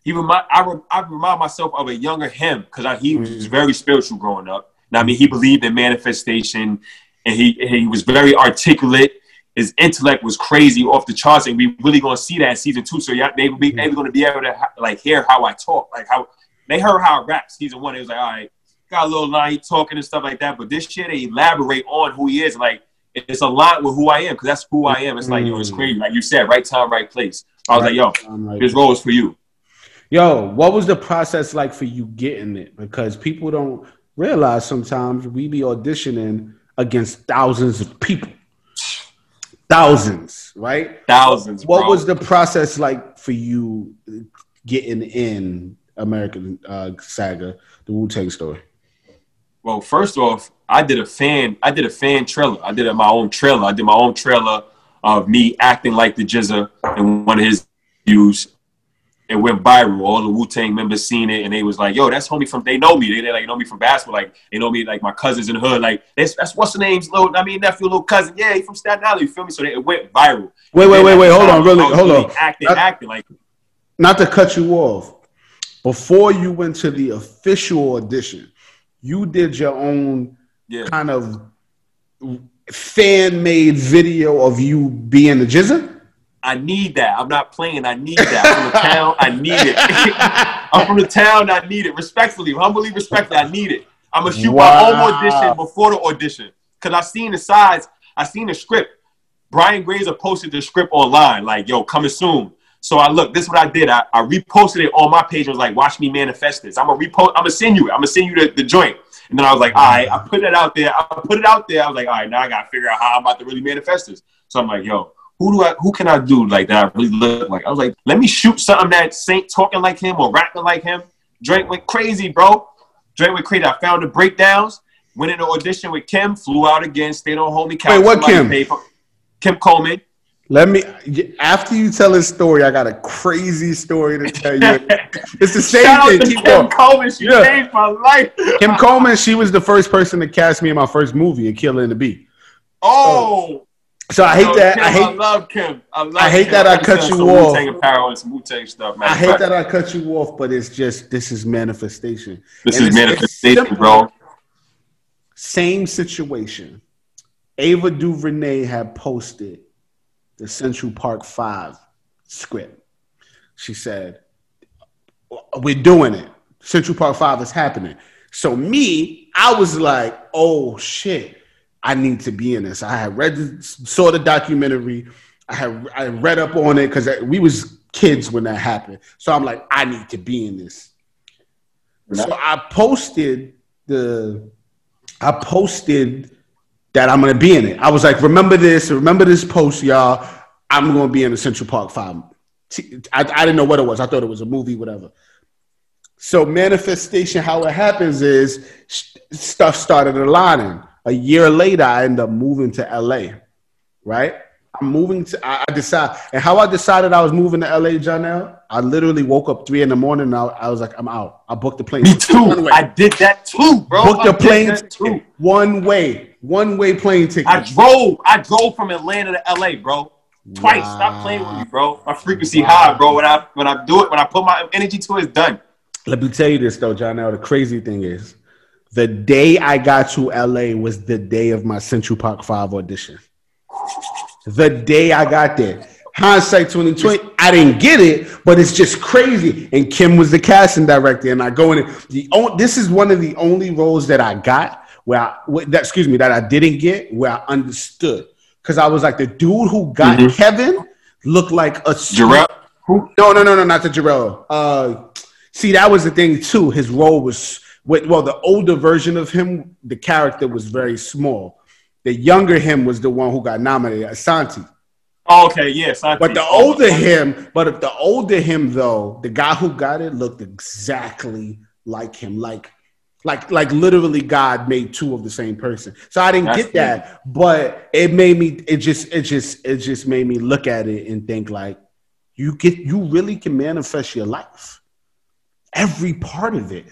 [SPEAKER 2] he remind I, re, I remind myself of a younger him because he was mm. very spiritual growing up. Now, I mean, he believed in manifestation, and he he was very articulate. His intellect was crazy off the charts, and we really gonna see that in season two. So yeah, they be maybe gonna be able to like hear how I talk, like how they heard how I rap. Season one, it was like, all right, got a little line talking and stuff like that. But this shit, they elaborate on who he is, like it's a lot with who I am because that's who I am. It's like, yo, it's crazy. Like you said, right time, right place. I was right like, yo, right this role is for you.
[SPEAKER 1] Yo, what was the process like for you getting it? Because people don't realize sometimes we be auditioning against thousands of people. Thousands, right?
[SPEAKER 2] Thousands.
[SPEAKER 1] What bro. was the process like for you getting in American uh, Saga, the Wu Tang story?
[SPEAKER 2] Well, first off, I did a fan. I did a fan trailer. I did my own trailer. I did my own trailer of me acting like the GZA in one of his views. It went viral. All the Wu Tang members seen it, and they was like, "Yo, that's homie from." They know me. They, they like know me from basketball. Like they know me like my cousins in the hood. Like that's, that's what's the name's little. I mean nephew, little cousin. Yeah, he from Staten Island. You feel me? So they, it went viral.
[SPEAKER 1] Wait, wait, wait, wait. Hold on, really, hold on.
[SPEAKER 2] Acting, not, acting like.
[SPEAKER 1] Not to cut you off. Before you went to the official audition, you did your own yeah. kind of fan made video of you being the GZA?
[SPEAKER 2] I need that. I'm not playing. I need that. I'm from the town. I need it. I'm from the town. I need it. Respectfully, humbly, respectfully, I need it. I'm gonna shoot wow. my own audition before the audition because I seen the sides. I seen the script. Brian Grazer posted the script online, like, "Yo, coming soon." So I look, this is what I did. I, I reposted it on my page and was like, watch me manifest this. I'm gonna repost, I'm gonna send you it. I'm gonna send you the, the joint. And then I was like, all right, I put it out there. I put it out there. I was like, all right, now I gotta figure out how I'm about to really manifest this. So I'm like, yo, who do I who can I do like that I really look like? I was like, let me shoot something that Saint talking like him or rapping like him. Drake went crazy, bro. Drake went crazy. I found the breakdowns, went in the audition with Kim, flew out again, stayed on homie couch.
[SPEAKER 1] Wait, what Kim?
[SPEAKER 2] Kim Coleman.
[SPEAKER 1] Let me after you tell this story, I got a crazy story to tell you. it's the same
[SPEAKER 2] Shout
[SPEAKER 1] thing.
[SPEAKER 2] Out to Keep Kim going. Coleman, she yeah. changed my life.
[SPEAKER 1] Kim Coleman, she was the first person to cast me in my first movie, A Killer in the Beat.
[SPEAKER 2] Oh.
[SPEAKER 1] So I hate Yo, that.
[SPEAKER 2] Kim,
[SPEAKER 1] I hate.
[SPEAKER 2] I love Kim. I, love
[SPEAKER 1] I hate
[SPEAKER 2] Kim.
[SPEAKER 1] that I cut you off.
[SPEAKER 2] Apparel and some Wu-Tang stuff, man.
[SPEAKER 1] I hate that I cut you off, but it's just this is manifestation.
[SPEAKER 2] This and is manifestation, bro.
[SPEAKER 1] Same situation. Ava DuVernay had posted the Central Park Five script. She said, "We're doing it. Central Park Five is happening." So me, I was like, "Oh shit, I need to be in this." I had read, saw the documentary. I had I read up on it because we was kids when that happened. So I'm like, I need to be in this. So I posted the, I posted that I'm gonna be in it. I was like, remember this, remember this post, y'all. I'm gonna be in the Central Park Five. I, I didn't know what it was. I thought it was a movie, whatever. So manifestation, how it happens is stuff started aligning. A year later, I end up moving to LA, right? I'm moving to. I, I decide, and how I decided I was moving to LA, Johnell. I literally woke up three in the morning. And I, I was like, I'm out. I booked the plane.
[SPEAKER 2] Me too. I did that too, bro.
[SPEAKER 1] Booked the plane too. One way, one way plane ticket.
[SPEAKER 2] I drove. I drove from Atlanta to LA, bro. Twice. Wow. Stop playing with me, bro. My frequency wow. high, bro. When I when I do it, when I put my energy to it, it's done.
[SPEAKER 1] Let me tell you this though, Johnell. The crazy thing is, the day I got to LA was the day of my Central Park Five audition the day I got there. Hindsight 2020, I didn't get it, but it's just crazy. And Kim was the casting director, and I go in. The this is one of the only roles that I got where I, that excuse me that I didn't get where I understood because I was like the dude who got mm-hmm. Kevin looked like a
[SPEAKER 2] Jarrell.
[SPEAKER 1] No, no, no, no, not the Jarrell. Uh, see, that was the thing too. His role was well, the older version of him, the character was very small. The younger him was the one who got nominated, Asante.
[SPEAKER 2] Oh, okay, yes.
[SPEAKER 1] Yeah, but the older him, but if the older him though, the guy who got it looked exactly like him, like like like literally God made two of the same person. So I didn't That's get that, good. but it made me it just it just it just made me look at it and think like you get you really can manifest your life. Every part of it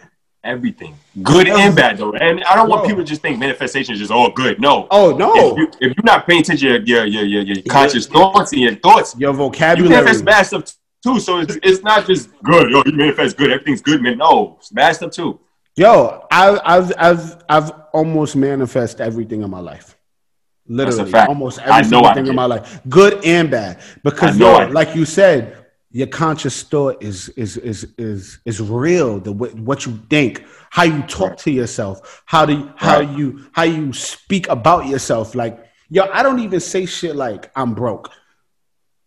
[SPEAKER 2] everything, good and bad though. And I don't want people to just think manifestation is just all good. No.
[SPEAKER 1] Oh no.
[SPEAKER 2] If, you, if you're not paying attention to your your your, your conscious thoughts and your thoughts,
[SPEAKER 1] your vocabulary, you
[SPEAKER 2] manifest bad stuff too. So it's, it's not just good. Yo, you manifest good. Everything's good, man. No, it's bad stuff too.
[SPEAKER 1] Yo, I, I've I've I've almost manifest everything in my life. Literally, almost every single thing in my life, good and bad. Because yo, like you said, your conscious thought is is is is is real the what you think how you talk right. to yourself how do you, how right. you how you speak about yourself. Like yo i don't even say shit like i'm broke.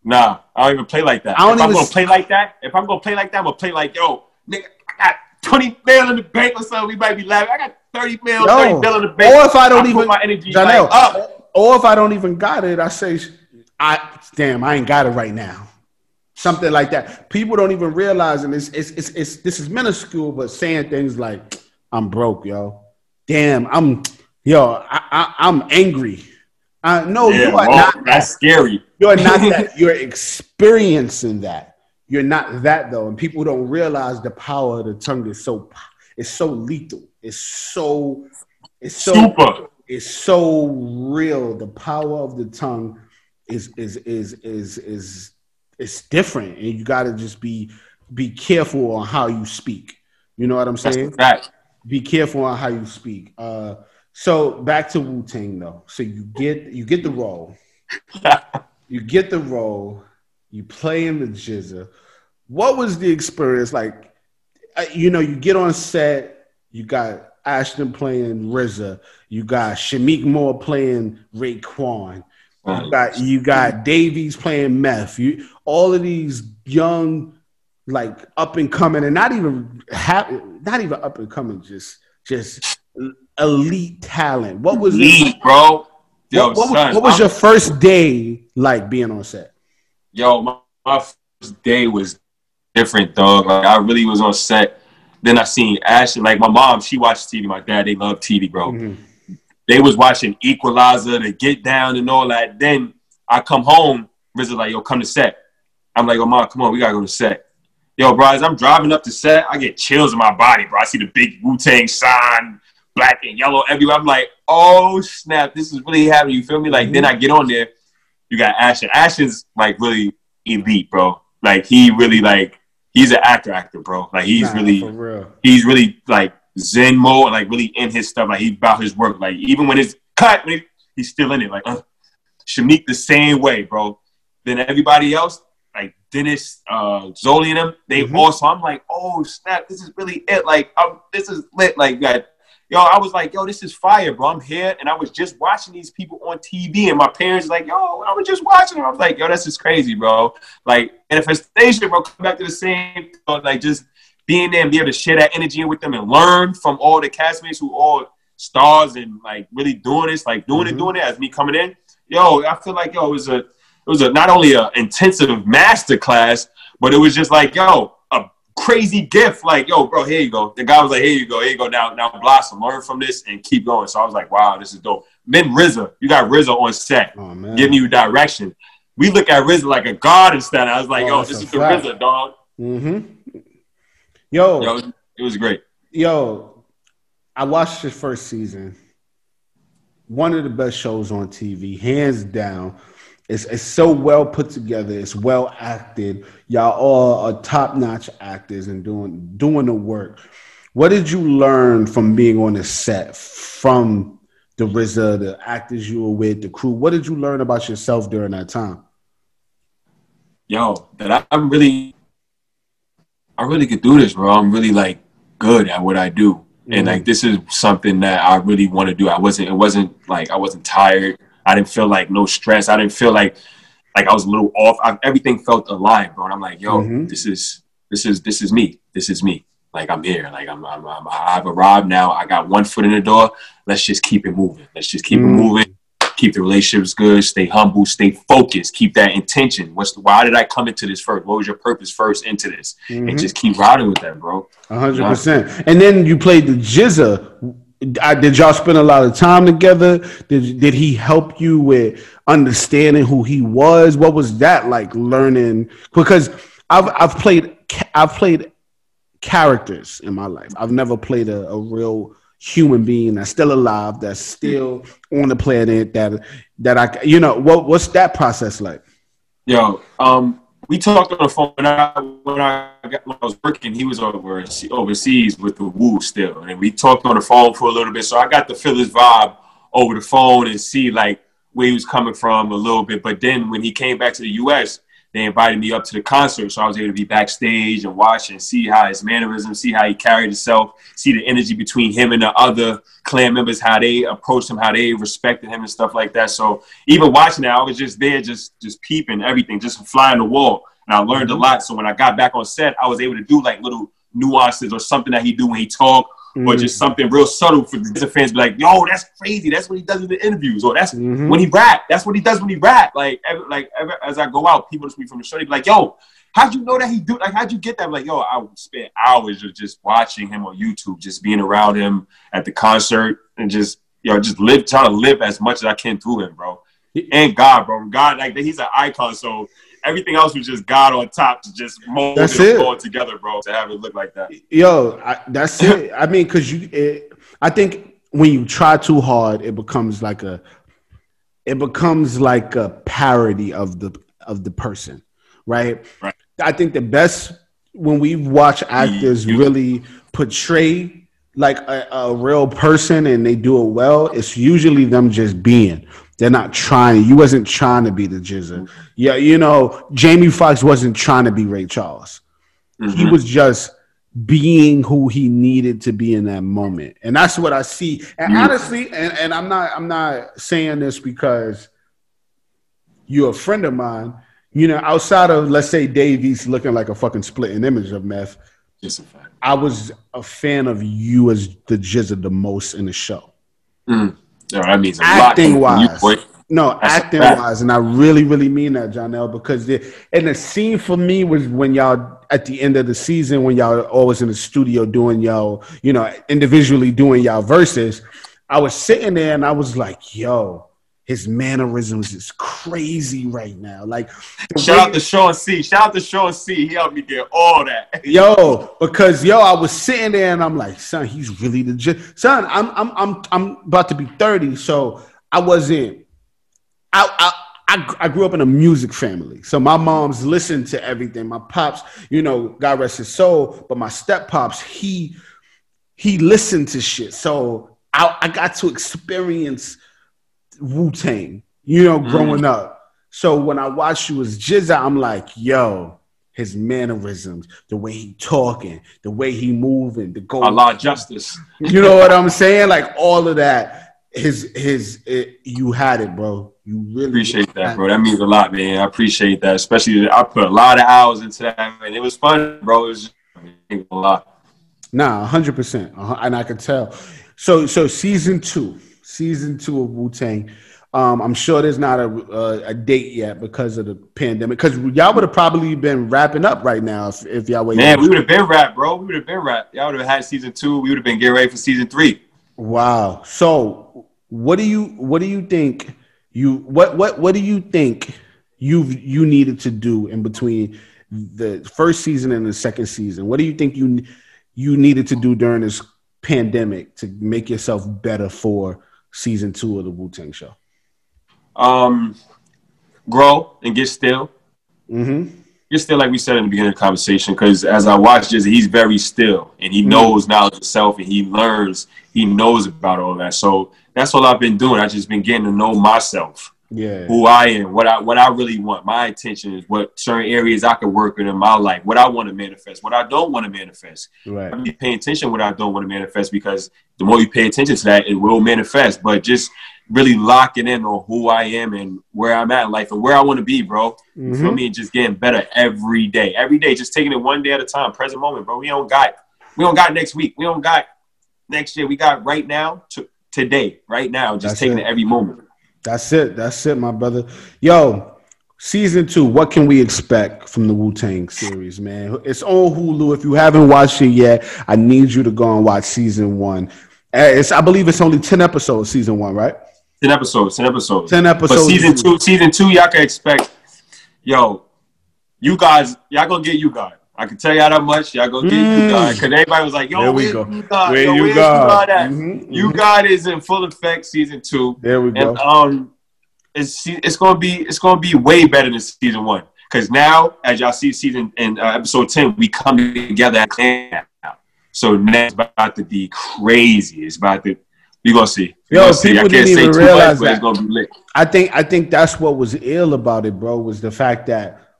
[SPEAKER 2] Nah i don't even play like that. I don't if i'm gonna play like that if i'm gonna play like that i'm gonna play like yo nigga i got 20 mil in the bank or something we might be laughing. I got 30 mil yo, 30 mil in the bank.
[SPEAKER 1] Or if i don't I even my energy Johnell, like up. or if i don't even got it i say i damn i ain't got it right now something like that. People don't even realize, and it's it's it's, it's this is minuscule, but saying things like "I'm broke, yo," "Damn, I'm yo," I, I am angry. Uh, I know yeah, you are well, not.
[SPEAKER 2] That's that. scary.
[SPEAKER 1] You're not that. You're experiencing that. You're not that though, and people don't realize the power of the tongue is so it's so lethal. It's so it's so Super. it's so real. The power of the tongue is is is is is it's different, and you got to just be be careful on how you speak. You know what I'm saying?
[SPEAKER 2] Right.
[SPEAKER 1] Be careful on how you speak. Uh, so back to Wu Tang though. So you get you get the role. you get the role. You play in the GZA. What was the experience like? Uh, you know, you get on set. You got Ashton playing RZA. You got Shameik Moore playing Raekwon. You got you got Dave East playing meth. You all of these young, like up and coming, and not even have, not even up and coming, just just elite talent. What was
[SPEAKER 2] elite, it, bro?
[SPEAKER 1] Yo, what, what, son, what was your first day like being on set?
[SPEAKER 2] Yo, my, my first day was different, dog. Like I really was on set. Then I seen Ashton. Like my mom, she watched TV. My dad, they love TV, bro. Mm-hmm they was watching Equalizer, to Get Down, and all that. Then I come home, RZA like, yo, come to set. I'm like, oh, mom, come on, we gotta go to set. Yo, bro, as I'm driving up to set, I get chills in my body, bro. I see the big Wu Tang sign, black and yellow everywhere. I'm like, oh snap, this is really happening. You feel me? Like, mm-hmm. then I get on there, you got Ashton. Ashton's like really elite, bro. Like he really like he's an actor, actor, bro. Like he's nah, really, he's really like zen mode, like really in his stuff. Like he about his work. Like even when it's cut, he's still in it. Like uh, Shameik the same way, bro. Then everybody else, like Dennis, uh, Zolee and them, they
[SPEAKER 1] Mhm.
[SPEAKER 2] also. I'm like, oh snap, this is really it. Like I'm, this is lit. Like that. Yo, I was like, yo, this is fire, bro. I'm here, and I was just watching these people on TV, and my parents like, yo, I was just watching them. I was like, yo, this is crazy, bro. Like manifestation, bro. Come back to the same, like just being there and be able to share that energy with them and learn from all the castmates who all stars and like really doing this, like doing
[SPEAKER 1] Mhm.
[SPEAKER 2] it, doing it as me coming in. Yo, I feel like yo, it was a, it was a not only a intensive master class, but it was just like yo, a crazy gift. Like yo, bro, here you go. The guy was like, here you go, here you go. Now, now blossom, learn from this and keep going. So I was like, wow, this is dope. Then RZA, you got RZA on set
[SPEAKER 1] Oh
[SPEAKER 2] giving you direction. We look at RZA like a god instead. I was like,
[SPEAKER 1] Oh,
[SPEAKER 2] yo, this is the. RZA, dog.
[SPEAKER 1] Mm-hmm. Yo,
[SPEAKER 2] Yo, it was great.
[SPEAKER 1] yo, I watched the first season. One of the best shows on TV, hands down. It's, it's so well put together. It's well acted. Y'all all are top notch actors and doing doing the work. What did you learn from being on the set from the RZA, the actors you were with, the crew? What did you learn about yourself during that time?
[SPEAKER 2] yo, that I, I'm really, I really could do this, bro. I'm really like good at what I do, and
[SPEAKER 1] Mhm.
[SPEAKER 2] like this is something that I really want to do. I wasn't, it wasn't like I wasn't tired. I didn't feel like no stress. I didn't feel like like I was a little off. I, everything felt alive, bro. And I'm like, yo,
[SPEAKER 1] Mhm.
[SPEAKER 2] this is this is this is me. This is me. Like I'm here. Like I'm, I'm, I'm I've arrived now. I got one foot in the door. Let's just keep it moving. Let's just keep
[SPEAKER 1] Mm.
[SPEAKER 2] it moving. Keep the relationships good. Stay humble. Stay focused. Keep that intention. What's the, why did I come into this first? What was your purpose first into this?
[SPEAKER 1] Mhm.
[SPEAKER 2] And just keep riding with that, bro.
[SPEAKER 1] Hundred percent. And then you played the GZA. I, did y'all spend a lot of time together? Did did he help you with understanding who he was? What was that like learning? Because I've I've played I've played characters in my life. I've never played a, a real human being that's still alive, that's still on the planet. That that I you know what what's that process like?
[SPEAKER 2] Yo, um, we talked on the phone when I when I, got, when I was working. He was over overseas with the Wu still, and we talked on the phone for a little bit. So I got to feel his vibe over the phone and see like where he was coming from a little bit. But then when he came back to the U.S., they invited me up to the concert, so I was able to be backstage and watch and see how his mannerisms, see how he carried himself, see the energy between him and the other clan members, how they approached him, how they respected him and stuff like that. So even watching that, I was just there, just just peeping everything, just flying the wall, and I learned a mm-hmm. lot. So when I got back on set, I was able to do like little nuances or something that he do when he talk, or just something real subtle for the fans. Be like, "Yo, that's crazy. That's what he does in the interviews, or that's
[SPEAKER 1] Mhm.
[SPEAKER 2] when he rap. That's what he does when he rap. Like, ever, like ever, as I go out, people just me from the show. They be like, "Yo, how'd you know that he do? Like, how'd you get that?" I'm like, yo, I would spend hours of just watching him on YouTube, just being around him at the concert, and just yo, just live, try to live as much as I can through him, bro. And God, bro, God, like he's an icon. So everything else was just God on top to just mold
[SPEAKER 1] That's
[SPEAKER 2] it
[SPEAKER 1] it.
[SPEAKER 2] all together, bro, to have it look like that.
[SPEAKER 1] Yo, I, that's it. I mean, because you, it, I think when you try too hard, it becomes like a, it becomes like a parody of the of the person, right?
[SPEAKER 2] Right.
[SPEAKER 1] I think the best when we watch actors
[SPEAKER 2] you-
[SPEAKER 1] really portray like a, a real person and they do it well, it's usually them just being. They're not trying. You wasn't trying to be the GZA. Yeah, you know, Jamie Foxx wasn't trying to be Ray Charles he
[SPEAKER 2] Mhm.
[SPEAKER 1] was just being who he needed to be in that moment and that's what i see and
[SPEAKER 2] Yeah.
[SPEAKER 1] honestly and, and i'm not i'm not saying this because you're a friend of mine you know outside of let's say Dave East looking like a fucking splitting image of meth
[SPEAKER 2] Just a fact.
[SPEAKER 1] i was a fan of you as the GZA the most in the show
[SPEAKER 2] Mm. Yo, that means a
[SPEAKER 1] Acting. Wise. No,
[SPEAKER 2] That's
[SPEAKER 1] acting wise, and I really, really mean that, Johnell, because the and the scene for me was when y'all at the end of the season when y'all always in the studio doing y'all, you know, individually doing y'all verses. I was sitting there and I was like, "Yo, his mannerisms is crazy right now." Like,
[SPEAKER 2] Shout
[SPEAKER 1] way-
[SPEAKER 2] out to Sean C. Shout out to Sean C. He helped me get all that.
[SPEAKER 1] yo, because yo, I was sitting there and I'm like, son, he's really the j- son. I'm I'm I'm I'm about to be 30, so I wasn't. I I. I, I grew up in a music family, so my mom's listened to everything. My pops, you know, God rest his soul, but my step pops, he he listened to shit. So I, I got to experience Wu Tang, you know, growing mm. up. So when I watched you as GZA, I'm like, yo, his mannerisms, the way he talking, the way he moving, the
[SPEAKER 2] go. Allah justice.
[SPEAKER 1] You know what I'm saying? Like all of that. His his it, you had it, bro. You really
[SPEAKER 2] appreciate that, bro. That means a lot, man. I appreciate that. Especially I put a lot of hours into that, and it was fun, bro. It was just, a lot.
[SPEAKER 1] Nah, hundred percent, and I could tell. So so season two, season two of Wu Tang um, I'm sure there's not a, a, a, date yet because of the pandemic. Because y'all would have probably been wrapping up right now if, if y'all waited.
[SPEAKER 2] Man, we would have been wrapped, bro. We would have been wrapped. Y'all would have had season two. We would have been getting ready for season three.
[SPEAKER 1] Wow. So, what do you what do you think you what what what do you think you you needed to do in between the first season and the second season? What do you think you you needed to do during this pandemic to make yourself better for season two of the Wu Tang Show?
[SPEAKER 2] Um, grow and get still.
[SPEAKER 1] Mm-hmm.
[SPEAKER 2] Get still, like we said in the beginning of the conversation, because as I watch Jizzy, he's very still and he mm-hmm. knows knowledge of self and he learns, he knows about all that. So that's all I've been doing. I've just been getting to know myself.
[SPEAKER 1] Yeah.
[SPEAKER 2] Who I am, what I what I really want. My intention is what certain areas I could work in in my life, what I want to manifest, what I don't want to manifest.
[SPEAKER 1] Right.
[SPEAKER 2] I be paying attention what I don't want to manifest because the more you pay attention to that, it will manifest. But just really locking in on who I am and where I'm at in life and where I want to be, bro. Mm-hmm. For me, just getting better every day. Every day, just taking it one day at a time, present moment, bro. We don't got we don't got next week. We don't got next year. We got right now to today, right now, just That's taking it. it every moment.
[SPEAKER 1] That's it. That's it, my brother. Yo, season two, what can we expect from the Wu Tang series, man? It's on Hulu. If you haven't watched it yet, I need you to go and watch season one. Eh, it's, I believe it's only 10 episodes, season one, right?
[SPEAKER 2] Ten episodes. Ten episodes.
[SPEAKER 1] Ten episodes.
[SPEAKER 2] But season two, season two, y'all can expect. Yo, you guys, y'all gonna get you guys. I can tell y'all that much. Y'all gonna get mm. you guys because everybody was like, "Yo, there we go. you got? Where yo, you got? You mm-hmm, you mm-hmm. got is in full effect. Season two.
[SPEAKER 1] There we go.
[SPEAKER 2] And, um, it's it's gonna be it's gonna be way better than season one because now, as y'all see, season in uh, episode ten, we come together at now. So next about to be crazy. It's about to you gonna see. You
[SPEAKER 1] Yo,
[SPEAKER 2] gonna
[SPEAKER 1] see. people didn't even realize much, that. I think I think that's what was ill about it, bro. Was the fact that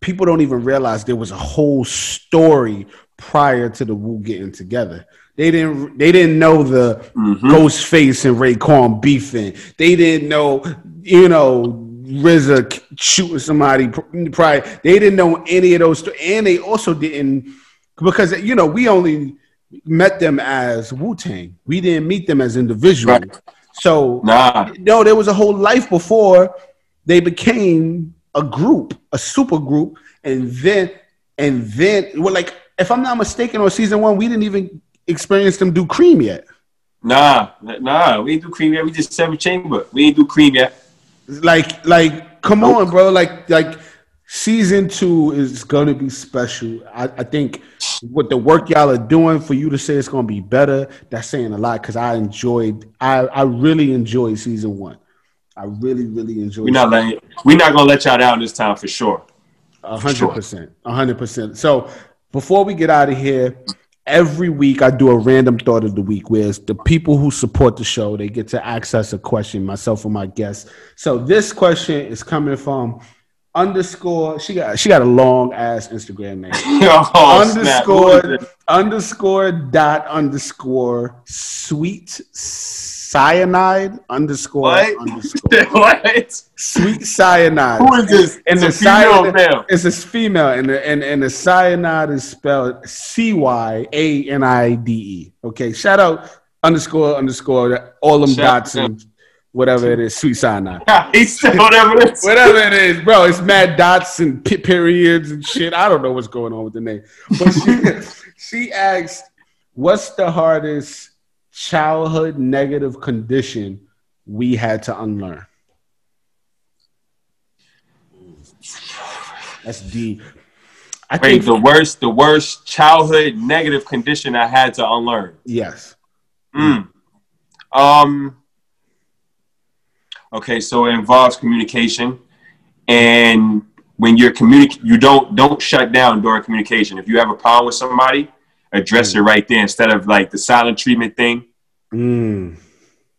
[SPEAKER 1] people don't even realize there was a whole story prior to the Wu getting together. They didn't. They didn't know the mm-hmm. Ghostface and Raekwon beefing. They didn't know, you know, RZA shooting somebody. Prior. They didn't know any of those. And they also didn't because you know we only met them as Wu Tang. We didn't meet them as individuals. Right. So
[SPEAKER 2] nah.
[SPEAKER 1] no, there was a whole life before they became a group, a super group, and then and then well, like if I'm not mistaken, on season one, we didn't even experience them do cream yet.
[SPEAKER 2] Nah, nah, we didn't do cream yet. We just seven chamber. We didn't do cream yet.
[SPEAKER 1] Like, like, come nope. on, bro. Like, like season two is gonna be special. I, I, think with the work y'all are doing for you to say it's gonna be better, that's saying a lot because I enjoyed I, I really enjoyed season one. I really, really enjoyed
[SPEAKER 2] We're not letting we're not gonna let y'all down this time for sure.
[SPEAKER 1] A hundred percent. A hundred percent. So before we get out of here, every week I do a random thought of the week where the people who support the show they get to access a question, myself or my guests. So this question is coming from underscore she got she got a long ass Instagram name. oh, underscore underscore dot underscore sweet cyanide underscore what? underscore
[SPEAKER 2] what
[SPEAKER 1] sweet cyanide.
[SPEAKER 2] Who is this?
[SPEAKER 1] And it's the cyanide, male. It's a female, and the and, and the cyanide is spelled C Y A N I D E. Okay, shout out underscore underscore all them shout dots and whatever it is, sweet cyanide.
[SPEAKER 2] whatever it is.
[SPEAKER 1] whatever it is, bro. It's mad dots and periods and shit. I don't know what's going on with the name. But she, she asked, what's the hardest childhood negative condition we had to unlearn? That's deep.
[SPEAKER 2] I Wait, think the worst, the worst childhood negative condition I had to unlearn.
[SPEAKER 1] Yes.
[SPEAKER 2] Mm. Um, Okay, so it involves communication, and when you're communicating, you don't don't shut down during communication. If you have a problem with somebody, address it right there instead of like the silent treatment thing.
[SPEAKER 1] Mm.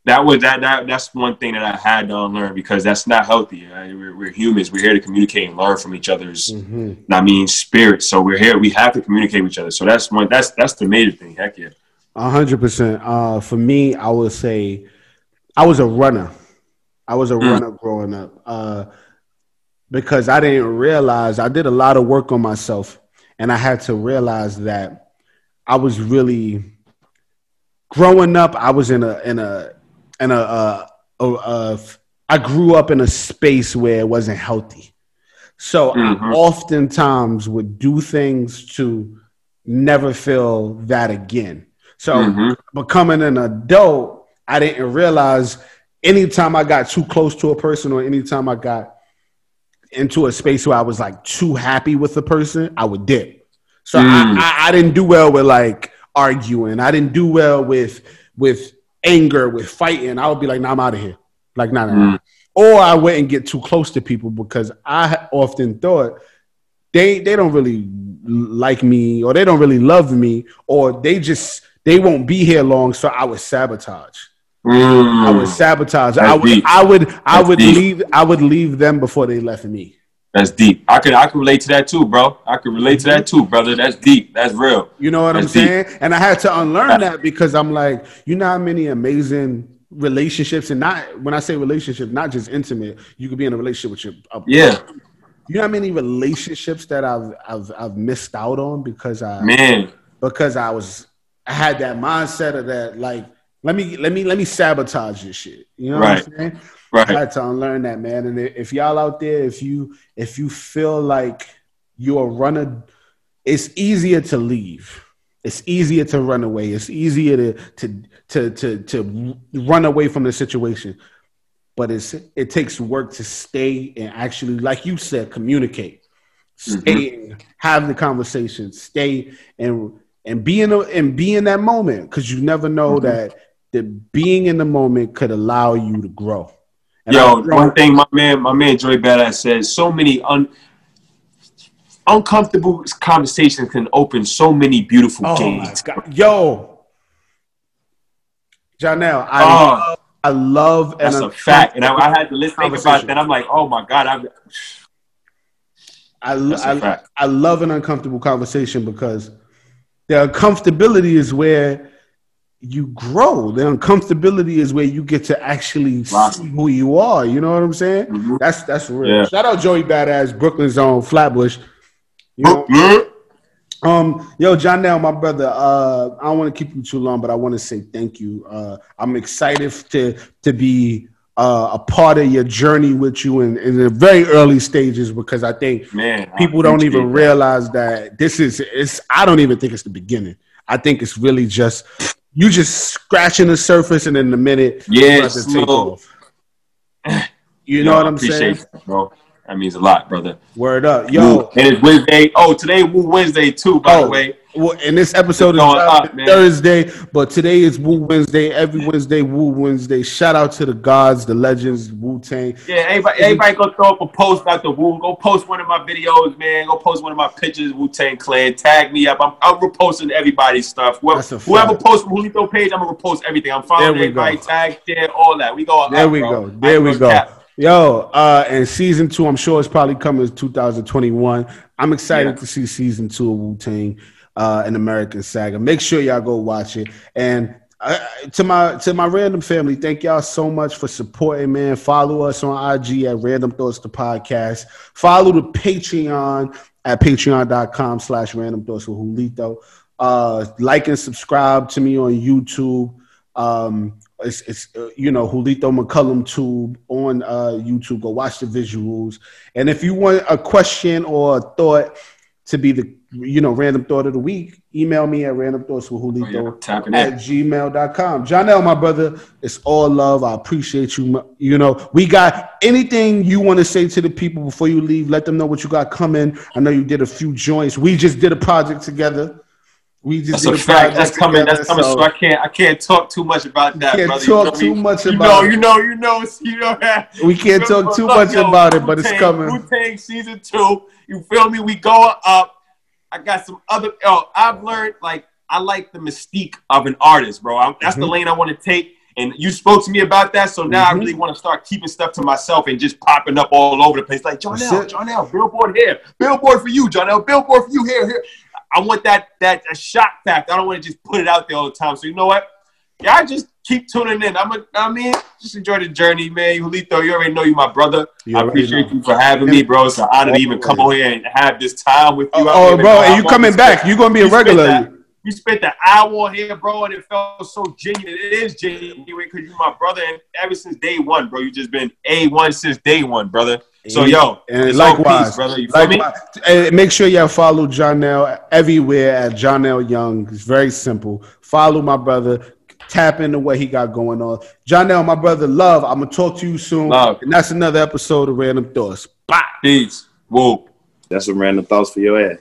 [SPEAKER 2] That was that that that's one thing that I had to unlearn because that's not healthy. Right? We're, we're humans. We're here to communicate and learn from each other's.
[SPEAKER 1] Mm-hmm.
[SPEAKER 2] I mean, spirits. So we're here. We have to communicate with each other. So that's one. That's that's the major thing. Heck yeah.
[SPEAKER 1] A hundred percent. Uh, for me, I would say I was a runner. I was a
[SPEAKER 2] Mm.
[SPEAKER 1] runner growing up uh, because I didn't realize I did a lot of work on myself, and I had to realize that I was really growing up. I was in a in a in a, uh, a, a I grew up in a space where it wasn't healthy, so I
[SPEAKER 2] Mhm.
[SPEAKER 1] oftentimes would do things to never feel that again. So
[SPEAKER 2] Mhm.
[SPEAKER 1] becoming an adult, I didn't realize anytime I got too close to a person or anytime I got into a space where I was like too happy with the person, I would dip. So
[SPEAKER 2] Mm.
[SPEAKER 1] I, I, I didn't do well with like arguing. I didn't do well with with anger, with fighting. I would be like, nah, I'm out of here. Like, nah, nah, nah.
[SPEAKER 2] Mm.
[SPEAKER 1] Or I wouldn't get too close to people because I often thought they they don't really like me or they don't really love me or they just they won't be here long so i would sabotage
[SPEAKER 2] Mm.
[SPEAKER 1] i would sabotage
[SPEAKER 2] That's
[SPEAKER 1] i would
[SPEAKER 2] deep.
[SPEAKER 1] i would i
[SPEAKER 2] That's
[SPEAKER 1] would
[SPEAKER 2] deep.
[SPEAKER 1] leave i would leave them before they left me
[SPEAKER 2] That's deep. I could I could relate to that too, bro. I could relate to that too, brother. That's deep. That's real.
[SPEAKER 1] you know what
[SPEAKER 2] That's
[SPEAKER 1] i'm
[SPEAKER 2] deep.
[SPEAKER 1] saying and i had to unlearn that because i'm like you know how many amazing relationships and not when i say relationship not just intimate you could be in a relationship with your a
[SPEAKER 2] Yeah,
[SPEAKER 1] you know how many relationships that i've i've, I've missed out on because i
[SPEAKER 2] man.
[SPEAKER 1] because I was I had that mindset of that like let me let me let me sabotage this shit. You know what I'm saying? I
[SPEAKER 2] Right.
[SPEAKER 1] had to unlearn that, man. And if y'all out there, if you if you feel like you're a runner, it's easier to leave. It's easier to run away. It's easier to to to to to run away from the situation. But it's it takes work to stay and actually, like you said, communicate. Stay and have the conversation. Stay and and be in a, and be in that moment because you never know
[SPEAKER 2] Mhm.
[SPEAKER 1] that that being in the moment could allow you to grow. And
[SPEAKER 2] Yo,
[SPEAKER 1] I've
[SPEAKER 2] one thing my man, my man Joey Badass says, so many un, uncomfortable conversations can open so many beautiful
[SPEAKER 1] Oh
[SPEAKER 2] gates.
[SPEAKER 1] yo, Johnell, I
[SPEAKER 2] Oh.
[SPEAKER 1] love, I love
[SPEAKER 2] That's a fact. And I, I had to listen think about that. I'm like, oh my God, I'm
[SPEAKER 1] I, I. I love an uncomfortable conversation because the uncomfortability is where you grow. The uncomfortability is where you get to actually
[SPEAKER 2] Blossom.
[SPEAKER 1] see who you are. You know what I'm saying?
[SPEAKER 2] Mhm.
[SPEAKER 1] That's that's real.
[SPEAKER 2] Yeah.
[SPEAKER 1] Shout out Joey Badass, Brooklyn's own Flatbush. You know,
[SPEAKER 2] Mhm.
[SPEAKER 1] um, yo, Johnell, my brother. Uh, I don't want to keep you too long, but I want to say thank you. Uh, I'm excited to to be uh, a part of your journey with you in, in the very early stages because I think
[SPEAKER 2] Man, I
[SPEAKER 1] people don't even realize that this is it's i don't even think it's the beginning i think it's really just you just scratching the surface and in a minute
[SPEAKER 2] Yeah,
[SPEAKER 1] you're about to take off you know what i'm
[SPEAKER 2] appreciate
[SPEAKER 1] saying
[SPEAKER 2] that, bro. That means a lot, brother.
[SPEAKER 1] word up
[SPEAKER 2] Yo,
[SPEAKER 1] yo
[SPEAKER 2] and it's Wednesday. Oh, today Wu Wednesday too, by
[SPEAKER 1] Oh,
[SPEAKER 2] the way.
[SPEAKER 1] Well, and this episode is
[SPEAKER 2] It's going
[SPEAKER 1] dropping
[SPEAKER 2] up.
[SPEAKER 1] Thursday, but today is Wu Wednesday. Every Wednesday, Wu Wednesday. Shout out to the gods, the legends, Wu Tang.
[SPEAKER 2] Yeah, everybody, everybody go throw up a post about the Wu. Go post one of my videos, man. Go post one of my pictures, Wu Tang Clan. Tag me up. I'm, I'm reposting everybody's stuff. Whoever, whoever posts from Julito page, I'm gonna repost everything. I'm following
[SPEAKER 1] we go.
[SPEAKER 2] everybody. Tag, share, all that. We go.
[SPEAKER 1] There
[SPEAKER 2] up,
[SPEAKER 1] we
[SPEAKER 2] bro.
[SPEAKER 1] go. There
[SPEAKER 2] ain't
[SPEAKER 1] we go.
[SPEAKER 2] cap.
[SPEAKER 1] Yo, uh, and season two, I'm sure it's probably coming in 2021. I'm excited
[SPEAKER 2] Yeah.
[SPEAKER 1] to see season two of Wu Tang, uh, an American Saga. Make sure y'all go watch it. And uh, to my to my random family, thank y'all so much for supporting, man. Follow us on IG at Random Thoughts the Podcast. Follow the Patreon at patreon.com slash random thoughts with Julito. Uh, like and subscribe to me on YouTube. Um, it's, it's uh, you know Julito McCullum Tube on uh, YouTube. Go watch the visuals. And if you want a question or a thought to be the you know random thought of the week, email me at random thoughts with
[SPEAKER 2] Oh, yeah,
[SPEAKER 1] at gmail.com. My brother, it's all love. I appreciate you. You know, we got anything you want to say to the people before you leave, let them know what you got coming. I know you did a few joints. We just did a project together. We just
[SPEAKER 2] That's a fact.
[SPEAKER 1] project
[SPEAKER 2] That's coming. That's coming. So, I can't. I can't talk too much about that,
[SPEAKER 1] can't
[SPEAKER 2] brother.
[SPEAKER 1] talk
[SPEAKER 2] you know
[SPEAKER 1] too
[SPEAKER 2] me.
[SPEAKER 1] much
[SPEAKER 2] you
[SPEAKER 1] about
[SPEAKER 2] know,
[SPEAKER 1] it.
[SPEAKER 2] You know. You know. You know that.
[SPEAKER 1] We can't talk too much about it, but it's coming.
[SPEAKER 2] Wu Tang season two. You feel me? We going up. I got some other. Oh, I've learned like I like the mystique of an artist, bro. I, that's mm-hmm. the lane I want to take. And you spoke to me about that, so now mm-hmm. I really want to start keeping stuff to myself and just popping up all over the place. Like Johnell, John L, billboard here, billboard for you, Johnell, billboard for you here, here. I want that that a shock factor. I don't want to just put it out there all the time. So you know what? Yeah, I just keep tuning in. I'm a, I mean, just enjoy the journey, man. Julito, you already know you my brother. You I appreciate know. you for having me, bro. It's an honor to even come over here and have this time with you.
[SPEAKER 1] Oh, oh bro, and you coming back. You're going to be a regular.
[SPEAKER 2] We spent the hour here, bro, and it felt so genuine. It is genuine because you're my brother, and ever since day one, bro, you just been a one since day one, brother. So yo,
[SPEAKER 1] and likewise, peace, brother. You likewise. And make sure you follow Johnell everywhere at Johnell Young. It's very simple. Follow my brother tap into what he got going on. Johnell, my brother, love. I'm gonna talk to you soon. Love. And that's another episode of Random Thoughts.
[SPEAKER 2] Bye. Peace. Whoa.
[SPEAKER 3] That's some random thoughts for your ass.